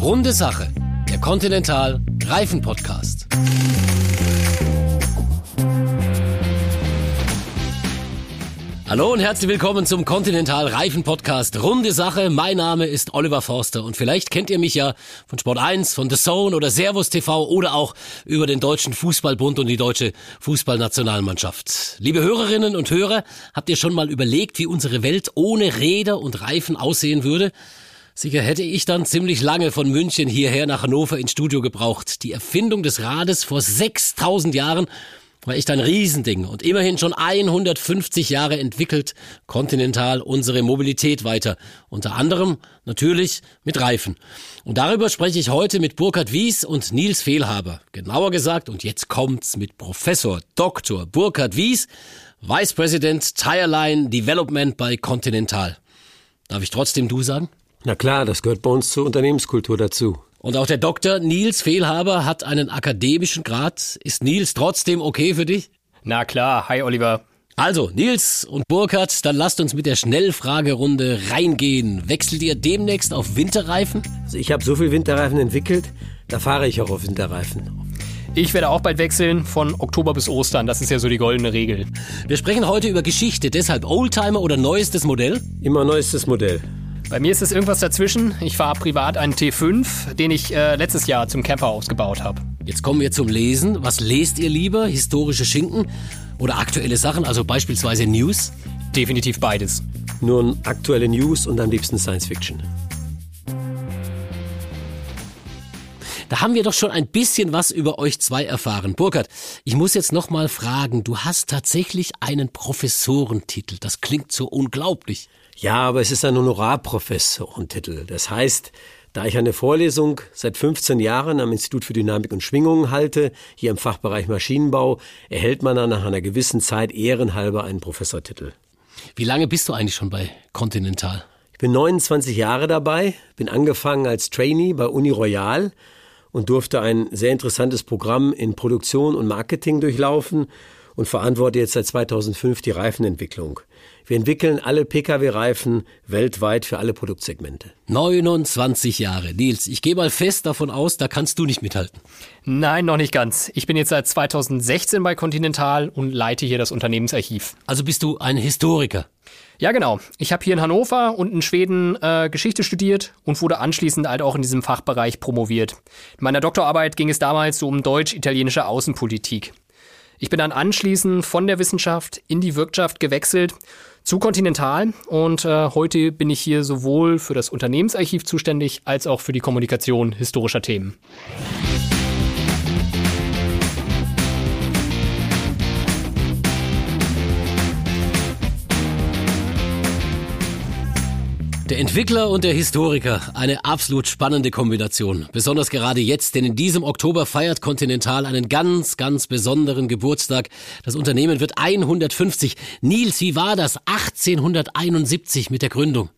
Runde Sache, der Continental Reifen Podcast. Hallo und herzlich willkommen zum Continental Reifen Podcast. Runde Sache. Mein Name ist Oliver Forster und vielleicht kennt ihr mich ja von Sport 1, von The Zone oder Servus TV oder auch über den Deutschen Fußballbund und die deutsche Fußballnationalmannschaft. Liebe Hörerinnen und Hörer, habt ihr schon mal überlegt, wie unsere Welt ohne Räder und Reifen aussehen würde? Sicher hätte ich dann ziemlich lange von München hierher nach Hannover ins Studio gebraucht. Die Erfindung des Rades vor 6000 Jahren war echt ein Riesending und immerhin schon 150 Jahre entwickelt Continental unsere Mobilität weiter. Unter anderem natürlich mit Reifen. Und darüber spreche ich heute mit Burkhard Wies und Nils Fehlhaber. Genauer gesagt, und jetzt kommt's mit Professor Dr. Burkhard Wies, Vice President Tireline Development bei Continental. Darf ich trotzdem du sagen? Na klar, das gehört bei uns zur Unternehmenskultur dazu. Und auch der Doktor Nils Fehlhaber hat einen akademischen Grad. Ist Nils trotzdem okay für dich? Na klar, hi Oliver. Also, Nils und Burkhard, dann lasst uns mit der Schnellfragerunde reingehen. Wechselt ihr demnächst auf Winterreifen? Also ich habe so viel Winterreifen entwickelt, da fahre ich auch auf Winterreifen. Ich werde auch bald wechseln, von Oktober bis Ostern. Das ist ja so die goldene Regel. Wir sprechen heute über Geschichte, deshalb Oldtimer oder neuestes Modell? Immer neuestes Modell. Bei mir ist es irgendwas dazwischen. Ich fahre privat einen T5, den ich äh, letztes Jahr zum Camper ausgebaut habe. Jetzt kommen wir zum Lesen. Was lest ihr lieber? Historische Schinken oder aktuelle Sachen, also beispielsweise News? Definitiv beides. Nur aktuelle News und am liebsten Science Fiction. Da haben wir doch schon ein bisschen was über euch zwei erfahren. Burkhard, ich muss jetzt noch mal fragen, du hast tatsächlich einen Professorentitel. Das klingt so unglaublich. Ja, aber es ist ein Honorarprofessorentitel. Das heißt, da ich eine Vorlesung seit 15 Jahren am Institut für Dynamik und Schwingungen halte, hier im Fachbereich Maschinenbau, erhält man dann nach einer gewissen Zeit ehrenhalber einen Professortitel. Wie lange bist du eigentlich schon bei Continental? Ich bin 29 Jahre dabei, bin angefangen als Trainee bei Uni Royal und durfte ein sehr interessantes Programm in Produktion und Marketing durchlaufen und verantworte jetzt seit 2005 die Reifenentwicklung. Wir entwickeln alle Pkw-Reifen weltweit für alle Produktsegmente. 29 Jahre. Nils, ich gehe mal fest davon aus, da kannst du nicht mithalten. Nein, noch nicht ganz. Ich bin jetzt seit 2016 bei Continental und leite hier das Unternehmensarchiv. Also bist du ein Historiker. Ja, genau. Ich habe hier in Hannover und in Schweden äh, Geschichte studiert und wurde anschließend halt auch in diesem Fachbereich promoviert. In meiner Doktorarbeit ging es damals so um deutsch-italienische Außenpolitik. Ich bin dann anschließend von der Wissenschaft in die Wirtschaft gewechselt zu Continental und äh, heute bin ich hier sowohl für das Unternehmensarchiv zuständig als auch für die Kommunikation historischer Themen. Der Entwickler und der Historiker, eine absolut spannende Kombination. Besonders gerade jetzt, denn in diesem Oktober feiert Continental einen ganz, ganz besonderen Geburtstag. Das Unternehmen wird 150. Nils, wie war das 1871 mit der Gründung?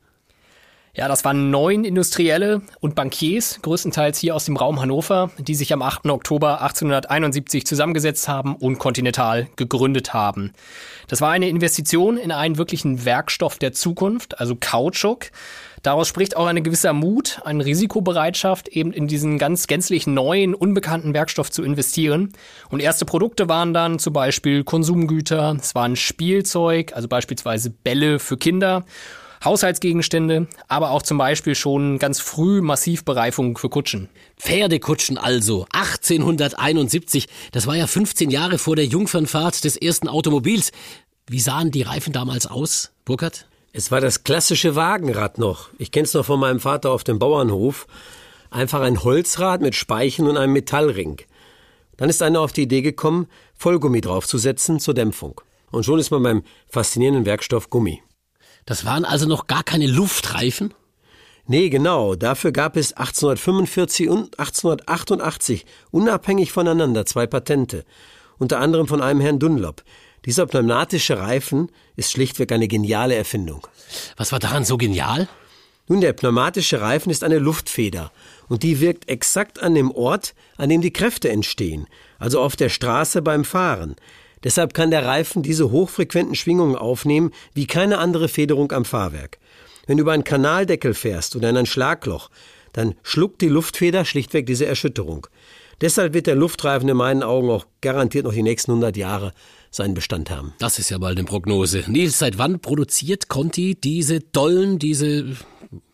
Ja, das waren neun Industrielle und Bankiers, größtenteils hier aus dem Raum Hannover, die sich am 8. Oktober 1871 zusammengesetzt haben und Continental gegründet haben. Das war eine Investition in einen wirklichen Werkstoff der Zukunft, also Kautschuk. Daraus spricht auch eine gewisser Mut, eine Risikobereitschaft, eben in diesen ganz gänzlich neuen, unbekannten Werkstoff zu investieren. Und erste Produkte waren dann zum Beispiel Konsumgüter, es waren Spielzeug, also beispielsweise Bälle für Kinder Haushaltsgegenstände, aber auch zum Beispiel schon ganz früh Massivbereifung für Kutschen. Pferdekutschen also, 1871, das war ja 15 Jahre vor der Jungfernfahrt des ersten Automobils. Wie sahen die Reifen damals aus, Burkhard? Es war das klassische Wagenrad noch. Ich kenn's noch von meinem Vater auf dem Bauernhof. Einfach ein Holzrad mit Speichen und einem Metallring. Dann ist einer auf die Idee gekommen, Vollgummi draufzusetzen zur Dämpfung. Und schon ist man beim faszinierenden Werkstoff Gummi. Das waren also noch gar keine Luftreifen? Nee, genau. Dafür gab es 1845 und 1888 unabhängig voneinander zwei Patente. Unter anderem von einem Herrn Dunlop. Dieser pneumatische Reifen ist schlichtweg eine geniale Erfindung. Was war daran so genial? Nun, der pneumatische Reifen ist eine Luftfeder und die wirkt exakt an dem Ort, an dem die Kräfte entstehen, also auf der Straße beim Fahren. Deshalb kann der Reifen diese hochfrequenten Schwingungen aufnehmen wie keine andere Federung am Fahrwerk. Wenn du über einen Kanaldeckel fährst oder in ein Schlagloch, dann schluckt die Luftfeder schlichtweg diese Erschütterung. Deshalb wird der Luftreifen in meinen Augen auch garantiert noch die nächsten 100 Jahre seinen Bestand haben. Das ist ja bald eine Prognose. Nils, seit wann produziert Conti diese dollen, diese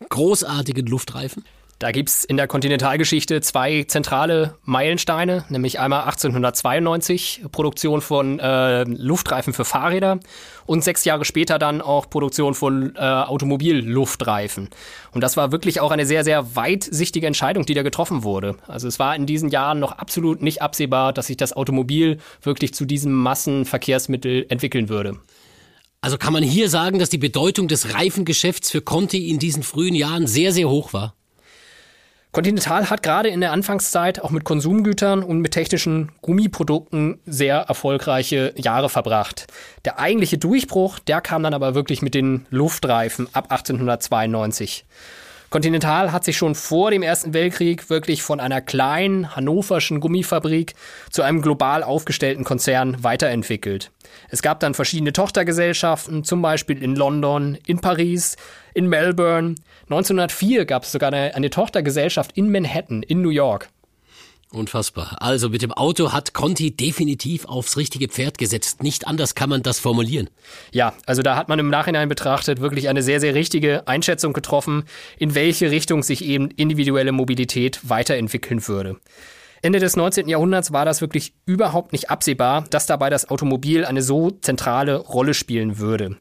großartigen Luftreifen? Da gibt's in der Kontinentalgeschichte zwei zentrale Meilensteine, nämlich einmal 1892 Produktion von äh, Luftreifen für Fahrräder und sechs Jahre später dann auch Produktion von äh, Automobilluftreifen. Und das war wirklich auch eine sehr, sehr weitsichtige Entscheidung, die da getroffen wurde. Also es war in diesen Jahren noch absolut nicht absehbar, dass sich das Automobil wirklich zu diesem Massenverkehrsmittel entwickeln würde. Also kann man hier sagen, dass die Bedeutung des Reifengeschäfts für Conti in diesen frühen Jahren sehr, sehr hoch war? Continental hat gerade in der Anfangszeit auch mit Konsumgütern und mit technischen Gummiprodukten sehr erfolgreiche Jahre verbracht. Der eigentliche Durchbruch, der kam dann aber wirklich mit den Luftreifen ab 1892. Continental hat sich schon vor dem Ersten Weltkrieg wirklich von einer kleinen hannoverschen Gummifabrik zu einem global aufgestellten Konzern weiterentwickelt. Es gab dann verschiedene Tochtergesellschaften, zum Beispiel in London, in Paris, in Melbourne. 1904 gab es sogar eine, eine Tochtergesellschaft in Manhattan, in New York. Unfassbar. Also mit dem Auto hat Conti definitiv aufs richtige Pferd gesetzt. Nicht anders kann man das formulieren. Ja, also da hat man im Nachhinein betrachtet wirklich eine sehr, sehr richtige Einschätzung getroffen, in welche Richtung sich eben individuelle Mobilität weiterentwickeln würde. Ende des 19. Jahrhunderts war das wirklich überhaupt nicht absehbar, dass dabei das Automobil eine so zentrale Rolle spielen würde.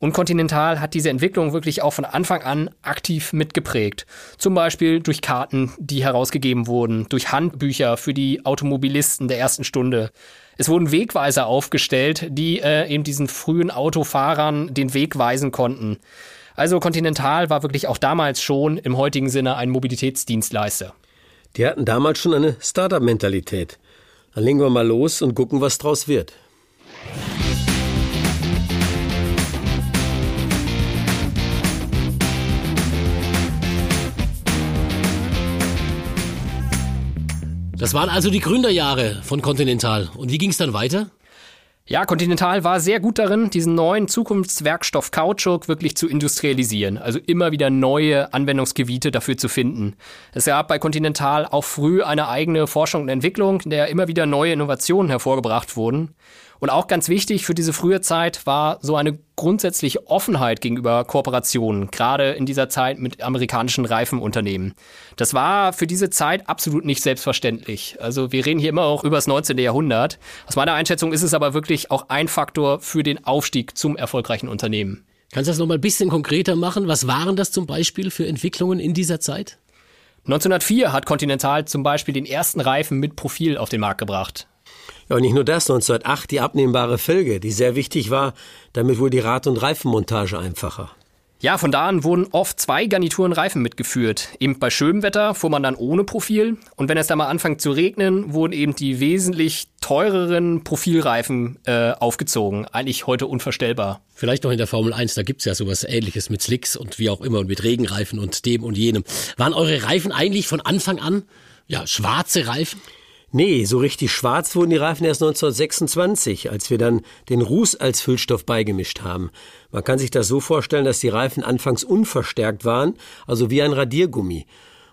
Und Continental hat diese Entwicklung wirklich auch von Anfang an aktiv mitgeprägt. Zum Beispiel durch Karten, die herausgegeben wurden, durch Handbücher für die Automobilisten der ersten Stunde. Es wurden Wegweiser aufgestellt, die äh, eben diesen frühen Autofahrern den Weg weisen konnten. Also Continental war wirklich auch damals schon im heutigen Sinne ein Mobilitätsdienstleister. Die hatten damals schon eine Startup-Mentalität. Dann legen wir mal los und gucken, was draus wird. Das waren also die Gründerjahre von Continental. Und wie ging es dann weiter? Ja, Continental war sehr gut darin, diesen neuen Zukunftswerkstoff Kautschuk wirklich zu industrialisieren, also immer wieder neue Anwendungsgebiete dafür zu finden. Es gab bei Continental auch früh eine eigene Forschung und Entwicklung, in der immer wieder neue Innovationen hervorgebracht wurden. Und auch ganz wichtig für diese frühe Zeit war so eine grundsätzliche Offenheit gegenüber Kooperationen, gerade in dieser Zeit mit amerikanischen Reifenunternehmen. Das war für diese Zeit absolut nicht selbstverständlich. Also wir reden hier immer auch über das 19. Jahrhundert. Aus meiner Einschätzung ist es aber wirklich auch ein Faktor für den Aufstieg zum erfolgreichen Unternehmen. Kannst du das nochmal ein bisschen konkreter machen? Was waren das zum Beispiel für Entwicklungen in dieser Zeit? 1904 hat Continental zum Beispiel den ersten Reifen mit Profil auf den Markt gebracht. Ja, und nicht nur das, 1908 die abnehmbare Felge, die sehr wichtig war. Damit wurde die Rad- und Reifenmontage einfacher. Ja, von da an wurden oft zwei Garnituren Reifen mitgeführt. Eben bei schönem Wetter fuhr man dann ohne Profil. Und wenn es dann mal anfängt zu regnen, wurden eben die wesentlich teureren Profilreifen äh, aufgezogen. Eigentlich heute unvorstellbar. Vielleicht noch in der Formel 1, da gibt's ja sowas ähnliches mit Slicks und wie auch immer und mit Regenreifen und dem und jenem. Waren eure Reifen eigentlich von Anfang an ja, schwarze Reifen? Nee, so richtig schwarz wurden die Reifen erst 1926, als wir dann den Ruß als Füllstoff beigemischt haben. Man kann sich das so vorstellen, dass die Reifen anfangs unverstärkt waren, also wie ein Radiergummi.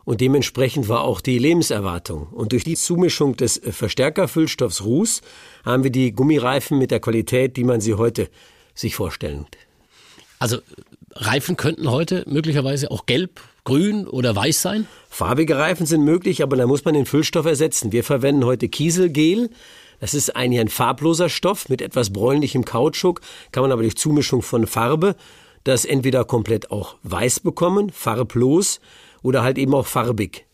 Und dementsprechend war auch die Lebenserwartung. Und durch die Zumischung des Verstärkerfüllstoffs Ruß haben wir die Gummireifen mit der Qualität, die man sie heute sich vorstellen. Also Reifen könnten heute möglicherweise auch gelb, grün oder weiß sein? Farbige Reifen sind möglich, aber da muss man den Füllstoff ersetzen. Wir verwenden heute Kieselgel. Das ist eigentlich ein farbloser Stoff mit etwas bräunlichem Kautschuk, kann man aber durch Zumischung von Farbe das entweder komplett auch weiß bekommen, farblos oder halt eben auch farbig.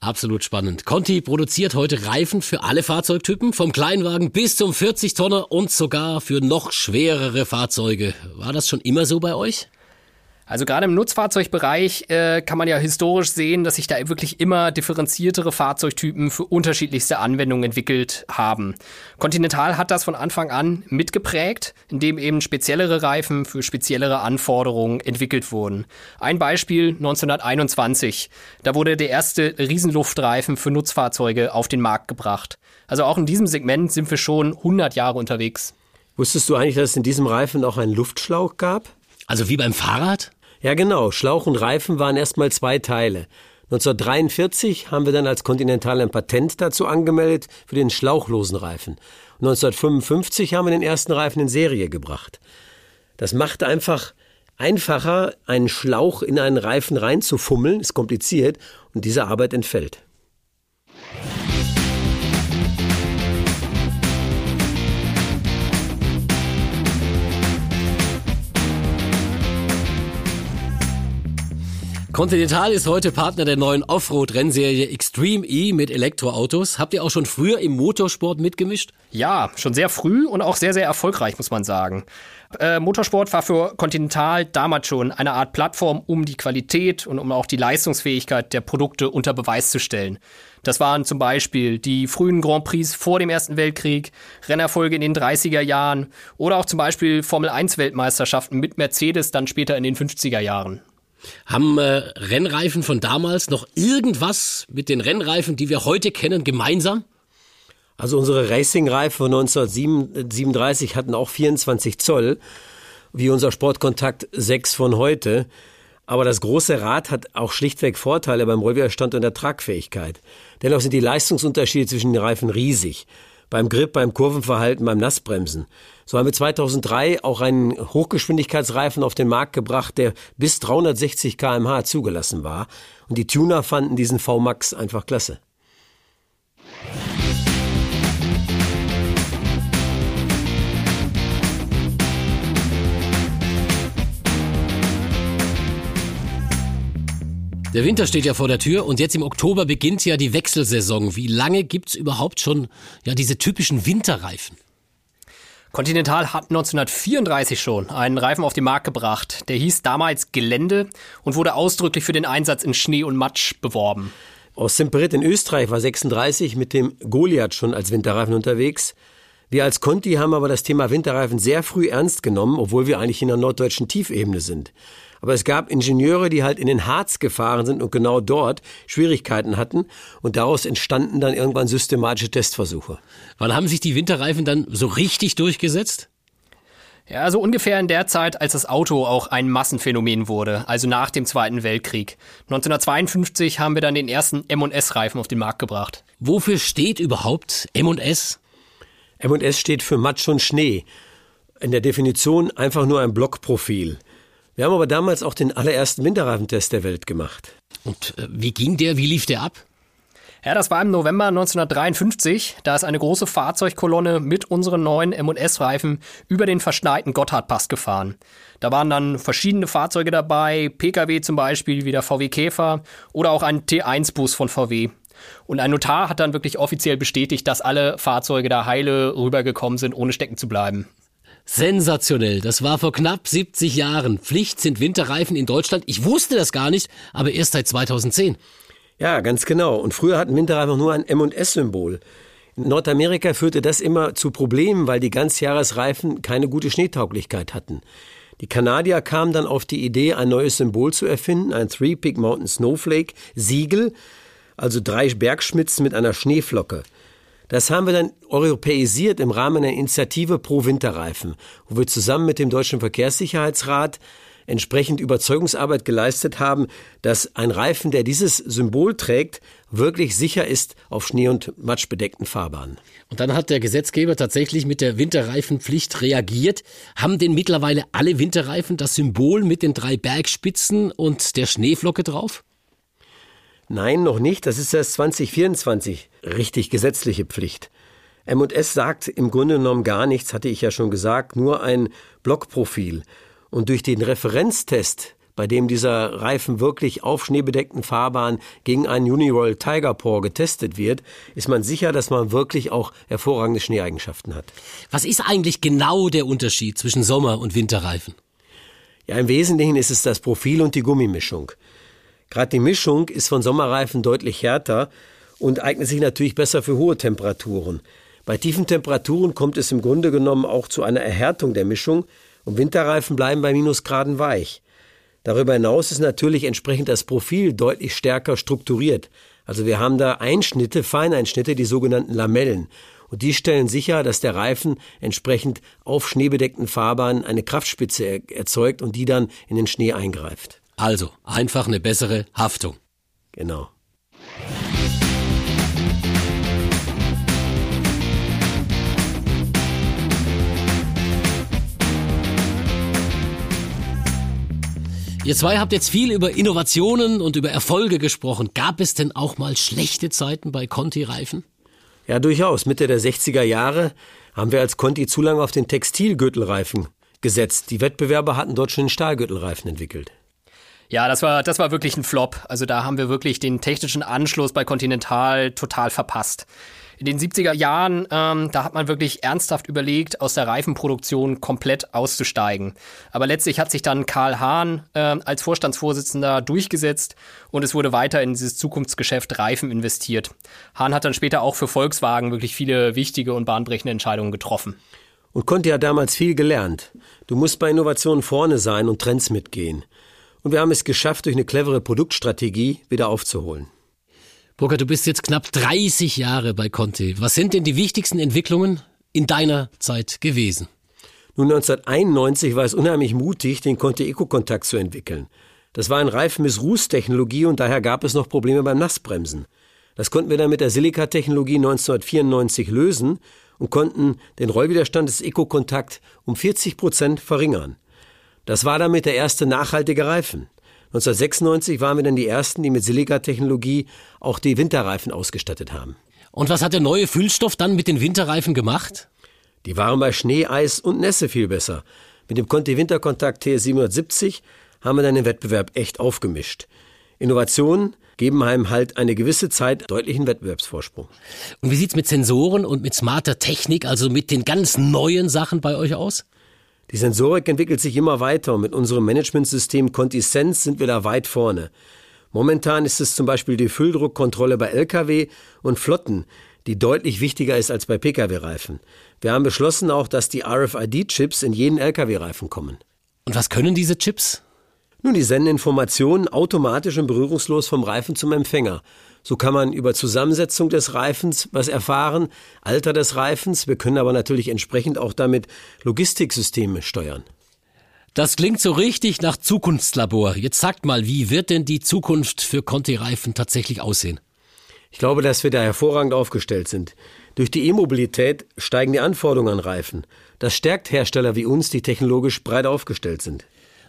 Absolut spannend. Conti produziert heute Reifen für alle Fahrzeugtypen, vom Kleinwagen bis zum 40-Tonner und sogar für noch schwerere Fahrzeuge. War das schon immer so bei euch? Also gerade im Nutzfahrzeugbereich äh, kann man ja historisch sehen, dass sich da wirklich immer differenziertere Fahrzeugtypen für unterschiedlichste Anwendungen entwickelt haben. Continental hat das von Anfang an mitgeprägt, indem eben speziellere Reifen für speziellere Anforderungen entwickelt wurden. Ein Beispiel 1921. Da wurde der erste Riesenluftreifen für Nutzfahrzeuge auf den Markt gebracht. Also auch in diesem Segment sind wir schon 100 Jahre unterwegs. Wusstest du eigentlich, dass es in diesem Reifen auch einen Luftschlauch gab? Also wie beim Fahrrad? Ja, genau. Schlauch und Reifen waren erstmal zwei Teile. 1943 haben wir dann als Continental ein Patent dazu angemeldet für den schlauchlosen Reifen. 1955 haben wir den ersten Reifen in Serie gebracht. Das macht einfach einfacher, einen Schlauch in einen Reifen reinzufummeln, ist kompliziert und diese Arbeit entfällt. Continental ist heute Partner der neuen Offroad-Rennserie Extreme E mit Elektroautos. Habt ihr auch schon früher im Motorsport mitgemischt? Ja, schon sehr früh und auch sehr, sehr erfolgreich, muss man sagen. Äh, Motorsport war für Continental damals schon eine Art Plattform, um die Qualität und um auch die Leistungsfähigkeit der Produkte unter Beweis zu stellen. Das waren zum Beispiel die frühen Grand Prix vor dem Ersten Weltkrieg, Rennerfolge in den 30er Jahren oder auch zum Beispiel Formel 1 Weltmeisterschaften mit Mercedes dann später in den 50er Jahren. Haben äh, Rennreifen von damals noch irgendwas mit den Rennreifen, die wir heute kennen, gemeinsam? Also unsere Racing-Reifen von 1937 hatten auch 24 Zoll, wie unser Sportkontakt 6 von heute. Aber das große Rad hat auch schlichtweg Vorteile beim Rollwiderstand und der Tragfähigkeit. Dennoch sind die Leistungsunterschiede zwischen den Reifen riesig beim Grip, beim Kurvenverhalten, beim Nassbremsen. So haben wir 2003 auch einen Hochgeschwindigkeitsreifen auf den Markt gebracht, der bis 360 kmh zugelassen war. Und die Tuner fanden diesen V-Max einfach klasse. Der Winter steht ja vor der Tür und jetzt im Oktober beginnt ja die Wechselsaison. Wie lange gibt's überhaupt schon ja diese typischen Winterreifen? Continental hat 1934 schon einen Reifen auf den Markt gebracht. Der hieß damals Gelände und wurde ausdrücklich für den Einsatz in Schnee und Matsch beworben. Aus Semperit in Österreich war 36 mit dem Goliath schon als Winterreifen unterwegs. Wir als Conti haben aber das Thema Winterreifen sehr früh ernst genommen, obwohl wir eigentlich in der norddeutschen Tiefebene sind. Aber es gab Ingenieure, die halt in den Harz gefahren sind und genau dort Schwierigkeiten hatten. Und daraus entstanden dann irgendwann systematische Testversuche. Wann haben sich die Winterreifen dann so richtig durchgesetzt? Ja, so also ungefähr in der Zeit, als das Auto auch ein Massenphänomen wurde, also nach dem Zweiten Weltkrieg. 1952 haben wir dann den ersten M&S-Reifen auf den Markt gebracht. Wofür steht überhaupt M&S? M&S steht für Matsch und Schnee. In der Definition einfach nur ein Blockprofil. Wir haben aber damals auch den allerersten Winterreifentest der Welt gemacht. Und äh, wie ging der? Wie lief der ab? Ja, das war im November 1953. Da ist eine große Fahrzeugkolonne mit unseren neuen M&S-Reifen über den verschneiten Gotthardpass gefahren. Da waren dann verschiedene Fahrzeuge dabei, Pkw zum Beispiel wie der VW Käfer oder auch ein T1-Bus von VW. Und ein Notar hat dann wirklich offiziell bestätigt, dass alle Fahrzeuge da heile rübergekommen sind, ohne stecken zu bleiben. Sensationell. Das war vor knapp 70 Jahren. Pflicht sind Winterreifen in Deutschland. Ich wusste das gar nicht, aber erst seit 2010. Ja, ganz genau. Und früher hatten Winterreifen nur ein M&S-Symbol. In Nordamerika führte das immer zu Problemen, weil die Ganzjahresreifen keine gute Schneetauglichkeit hatten. Die Kanadier kamen dann auf die Idee, ein neues Symbol zu erfinden, ein Three-Peak Mountain Snowflake Siegel, also drei Bergschmitzen mit einer Schneeflocke. Das haben wir dann europäisiert im Rahmen der Initiative Pro Winterreifen, wo wir zusammen mit dem Deutschen Verkehrssicherheitsrat entsprechend Überzeugungsarbeit geleistet haben, dass ein Reifen, der dieses Symbol trägt, wirklich sicher ist auf Schnee- und Matschbedeckten Fahrbahnen. Und dann hat der Gesetzgeber tatsächlich mit der Winterreifenpflicht reagiert. Haben denn mittlerweile alle Winterreifen das Symbol mit den drei Bergspitzen und der Schneeflocke drauf? Nein, noch nicht. Das ist erst 2024 richtig gesetzliche Pflicht. M&S sagt im Grunde genommen gar nichts, hatte ich ja schon gesagt, nur ein Blockprofil. Und durch den Referenztest, bei dem dieser Reifen wirklich auf schneebedeckten Fahrbahnen gegen einen Uniroyal Tiger Paw getestet wird, ist man sicher, dass man wirklich auch hervorragende Schneeeigenschaften hat. Was ist eigentlich genau der Unterschied zwischen Sommer- und Winterreifen? Ja, im Wesentlichen ist es das Profil und die Gummimischung. Gerade die Mischung ist von Sommerreifen deutlich härter und eignet sich natürlich besser für hohe Temperaturen. Bei tiefen Temperaturen kommt es im Grunde genommen auch zu einer Erhärtung der Mischung und Winterreifen bleiben bei Minusgraden weich. Darüber hinaus ist natürlich entsprechend das Profil deutlich stärker strukturiert. Also wir haben da Einschnitte, Feineinschnitte, die sogenannten Lamellen. Und die stellen sicher, dass der Reifen entsprechend auf schneebedeckten Fahrbahnen eine Kraftspitze erzeugt und die dann in den Schnee eingreift. Also einfach eine bessere Haftung. Genau. Ihr zwei habt jetzt viel über Innovationen und über Erfolge gesprochen. Gab es denn auch mal schlechte Zeiten bei Conti-Reifen? Ja, durchaus. Mitte der 60er Jahre haben wir als Conti zu lange auf den Textilgürtelreifen gesetzt. Die Wettbewerber hatten dort schon den Stahlgürtelreifen entwickelt. Ja, das war, das war wirklich ein Flop. Also da haben wir wirklich den technischen Anschluss bei Continental total verpasst. In den 70er Jahren, ähm, da hat man wirklich ernsthaft überlegt, aus der Reifenproduktion komplett auszusteigen. Aber letztlich hat sich dann Karl Hahn äh, als Vorstandsvorsitzender durchgesetzt und es wurde weiter in dieses Zukunftsgeschäft Reifen investiert. Hahn hat dann später auch für Volkswagen wirklich viele wichtige und bahnbrechende Entscheidungen getroffen. Und Conti hat damals viel gelernt. Du musst bei Innovationen vorne sein und Trends mitgehen. Und wir haben es geschafft, durch eine clevere Produktstrategie wieder aufzuholen. Burkhard, du bist jetzt knapp 30 Jahre bei Conti. Was sind denn die wichtigsten Entwicklungen in deiner Zeit gewesen? Nun, 1991 war es unheimlich mutig, den Conti Eco-Kontakt zu entwickeln. Das war ein Reifen mit Rußtechnologie und daher gab es noch Probleme beim Nassbremsen. Das konnten wir dann mit der Silica-Technologie 1994 lösen und konnten den Rollwiderstand des Eco-Kontakt um 40 Prozent verringern. Das war damit der erste nachhaltige Reifen. 1996 waren wir dann die Ersten, die mit Silica-Technologie auch die Winterreifen ausgestattet haben. Und was hat der neue Füllstoff dann mit den Winterreifen gemacht? Die waren bei Schnee, Eis und Nässe viel besser. Mit dem Conti Winterkontakt TS770 haben wir dann den Wettbewerb echt aufgemischt. Innovationen geben einem halt eine gewisse Zeit deutlichen Wettbewerbsvorsprung. Und wie sieht's mit Sensoren und mit smarter Technik, also mit den ganz neuen Sachen bei euch aus? Die Sensorik entwickelt sich immer weiter und mit unserem Managementsystem Contisense sind wir da weit vorne. Momentan ist es zum Beispiel die Fülldruckkontrolle bei Lkw und Flotten, die deutlich wichtiger ist als bei Pkw-Reifen. Wir haben beschlossen auch, dass die RFID-Chips in jeden Lkw-Reifen kommen. Und was können diese Chips? Nun, die senden Informationen automatisch und berührungslos vom Reifen zum Empfänger. So kann man über Zusammensetzung des Reifens was erfahren, Alter des Reifens. Wir können aber natürlich entsprechend auch damit Logistiksysteme steuern. Das klingt so richtig nach Zukunftslabor. Jetzt sagt mal, wie wird denn die Zukunft für Conti-Reifen tatsächlich aussehen? Ich glaube, dass wir da hervorragend aufgestellt sind. Durch die E-Mobilität steigen die Anforderungen an Reifen. Das stärkt Hersteller wie uns, die technologisch breit aufgestellt sind.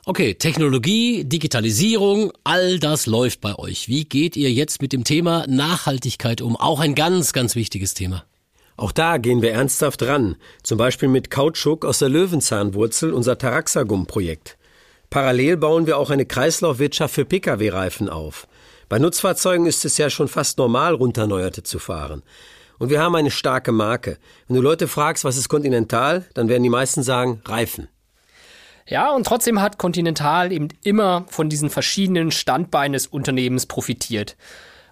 Okay, Technologie, Digitalisierung, all das läuft bei euch. Wie geht ihr jetzt mit dem Thema Nachhaltigkeit um? Auch ein ganz, ganz wichtiges Thema. Auch da gehen wir ernsthaft ran, zum Beispiel mit Kautschuk aus der Löwenzahnwurzel, unser Taraxagum-Projekt. Parallel bauen wir auch eine Kreislaufwirtschaft für Pkw-Reifen auf. Bei Nutzfahrzeugen ist es ja schon fast normal, runterneuerte zu fahren. Und wir haben eine starke Marke. Wenn du Leute fragst, was ist Continental, dann werden die meisten sagen Reifen. Ja, und trotzdem hat Continental eben immer von diesen verschiedenen Standbeinen des Unternehmens profitiert.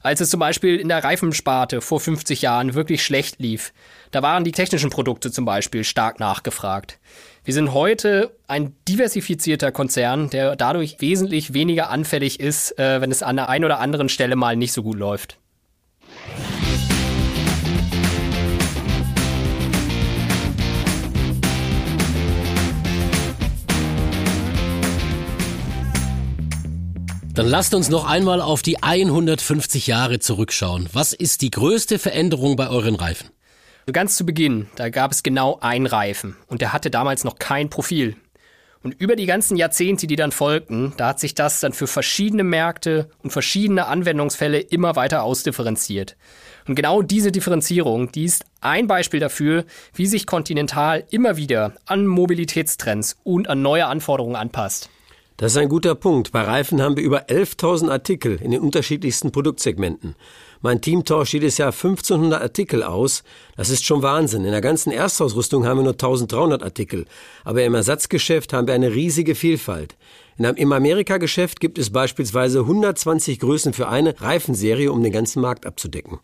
Als es zum Beispiel in der Reifensparte vor 50 Jahren wirklich schlecht lief, da waren die technischen Produkte zum Beispiel stark nachgefragt. Wir sind heute ein diversifizierter Konzern, der dadurch wesentlich weniger anfällig ist, äh, wenn es an der einen oder anderen Stelle mal nicht so gut läuft. Dann lasst uns noch einmal auf die 150 Jahre zurückschauen. Was ist die größte Veränderung bei euren Reifen? Ganz zu Beginn, da gab es genau einen Reifen und der hatte damals noch kein Profil. Und über die ganzen Jahrzehnte, die dann folgten, da hat sich das dann für verschiedene Märkte und verschiedene Anwendungsfälle immer weiter ausdifferenziert. Und genau diese Differenzierung, die ist ein Beispiel dafür, wie sich Continental immer wieder an Mobilitätstrends und an neue Anforderungen anpasst. Das ist ein guter Punkt. Bei Reifen haben wir über 11.000 Artikel in den unterschiedlichsten Produktsegmenten. Mein Team tauscht jedes Jahr 1500 Artikel aus. Das ist schon Wahnsinn. In der ganzen Erstausrüstung haben wir nur 1300 Artikel. Aber im Ersatzgeschäft haben wir eine riesige Vielfalt. Im Amerika-Geschäft gibt es beispielsweise 120 Größen für eine Reifenserie, um den ganzen Markt abzudecken.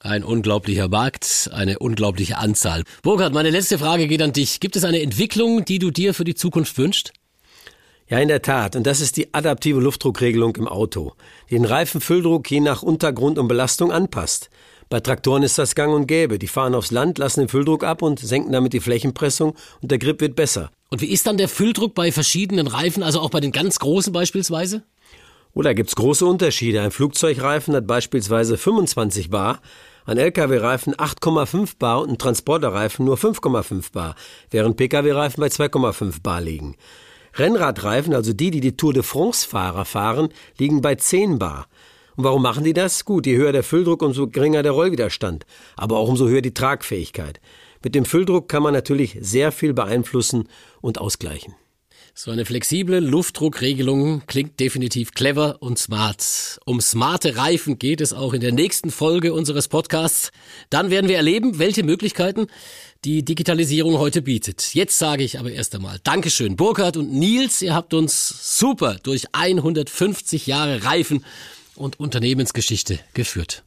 Ein unglaublicher Markt, eine unglaubliche Anzahl. Burkhard, meine letzte Frage geht an dich. Gibt es eine Entwicklung, die du dir für die Zukunft wünschst? Ja, in der Tat. Und das ist die adaptive Luftdruckregelung im Auto, die den Reifenfülldruck je nach Untergrund und Belastung anpasst. Bei Traktoren ist das gang und gäbe. Die fahren aufs Land, lassen den Fülldruck ab und senken damit die Flächenpressung und der Grip wird besser. Und wie ist dann der Fülldruck bei verschiedenen Reifen, also auch bei den ganz großen beispielsweise? Oder gibt es große Unterschiede? Ein Flugzeugreifen hat beispielsweise 25 Bar, ein Lkw-Reifen 8,5 Bar und ein Transporterreifen nur 5,5 Bar, während Pkw-Reifen bei 2,5 Bar liegen. Rennradreifen, also die, die die Tour de France-Fahrer fahren, liegen bei 10 Bar. Und warum machen die das? Gut, je höher der Fülldruck, umso geringer der Rollwiderstand, aber auch umso höher die Tragfähigkeit. Mit dem Fülldruck kann man natürlich sehr viel beeinflussen und ausgleichen. So eine flexible Luftdruckregelung klingt definitiv clever und smart. Um smarte Reifen geht es auch in der nächsten Folge unseres Podcasts. Dann werden wir erleben, welche Möglichkeiten die Digitalisierung heute bietet. Jetzt sage ich aber erst einmal Dankeschön, Burkhard und Nils, ihr habt uns super durch 150 Jahre Reifen und Unternehmensgeschichte geführt.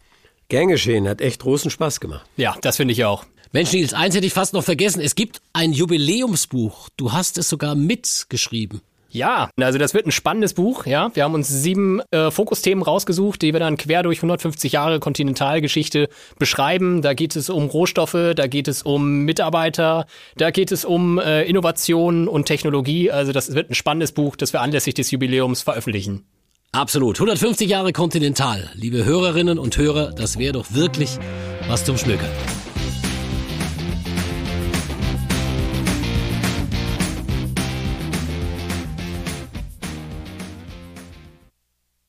Gern geschehen, hat echt großen Spaß gemacht. Ja, das finde ich auch. Mensch, Nils, eins hätte ich fast noch vergessen. Es gibt ein Jubiläumsbuch. Du hast es sogar mitgeschrieben. Ja, also das wird ein spannendes Buch, ja. Wir haben uns sieben äh, Fokusthemen rausgesucht, die wir dann quer durch 150 Jahre Kontinentalgeschichte beschreiben. Da geht es um Rohstoffe, da geht es um Mitarbeiter, da geht es um äh, Innovation und Technologie. Also das wird ein spannendes Buch, das wir anlässlich des Jubiläums veröffentlichen. Absolut. 150 Jahre Kontinental. Liebe Hörerinnen und Hörer, das wäre doch wirklich was zum Schmökern.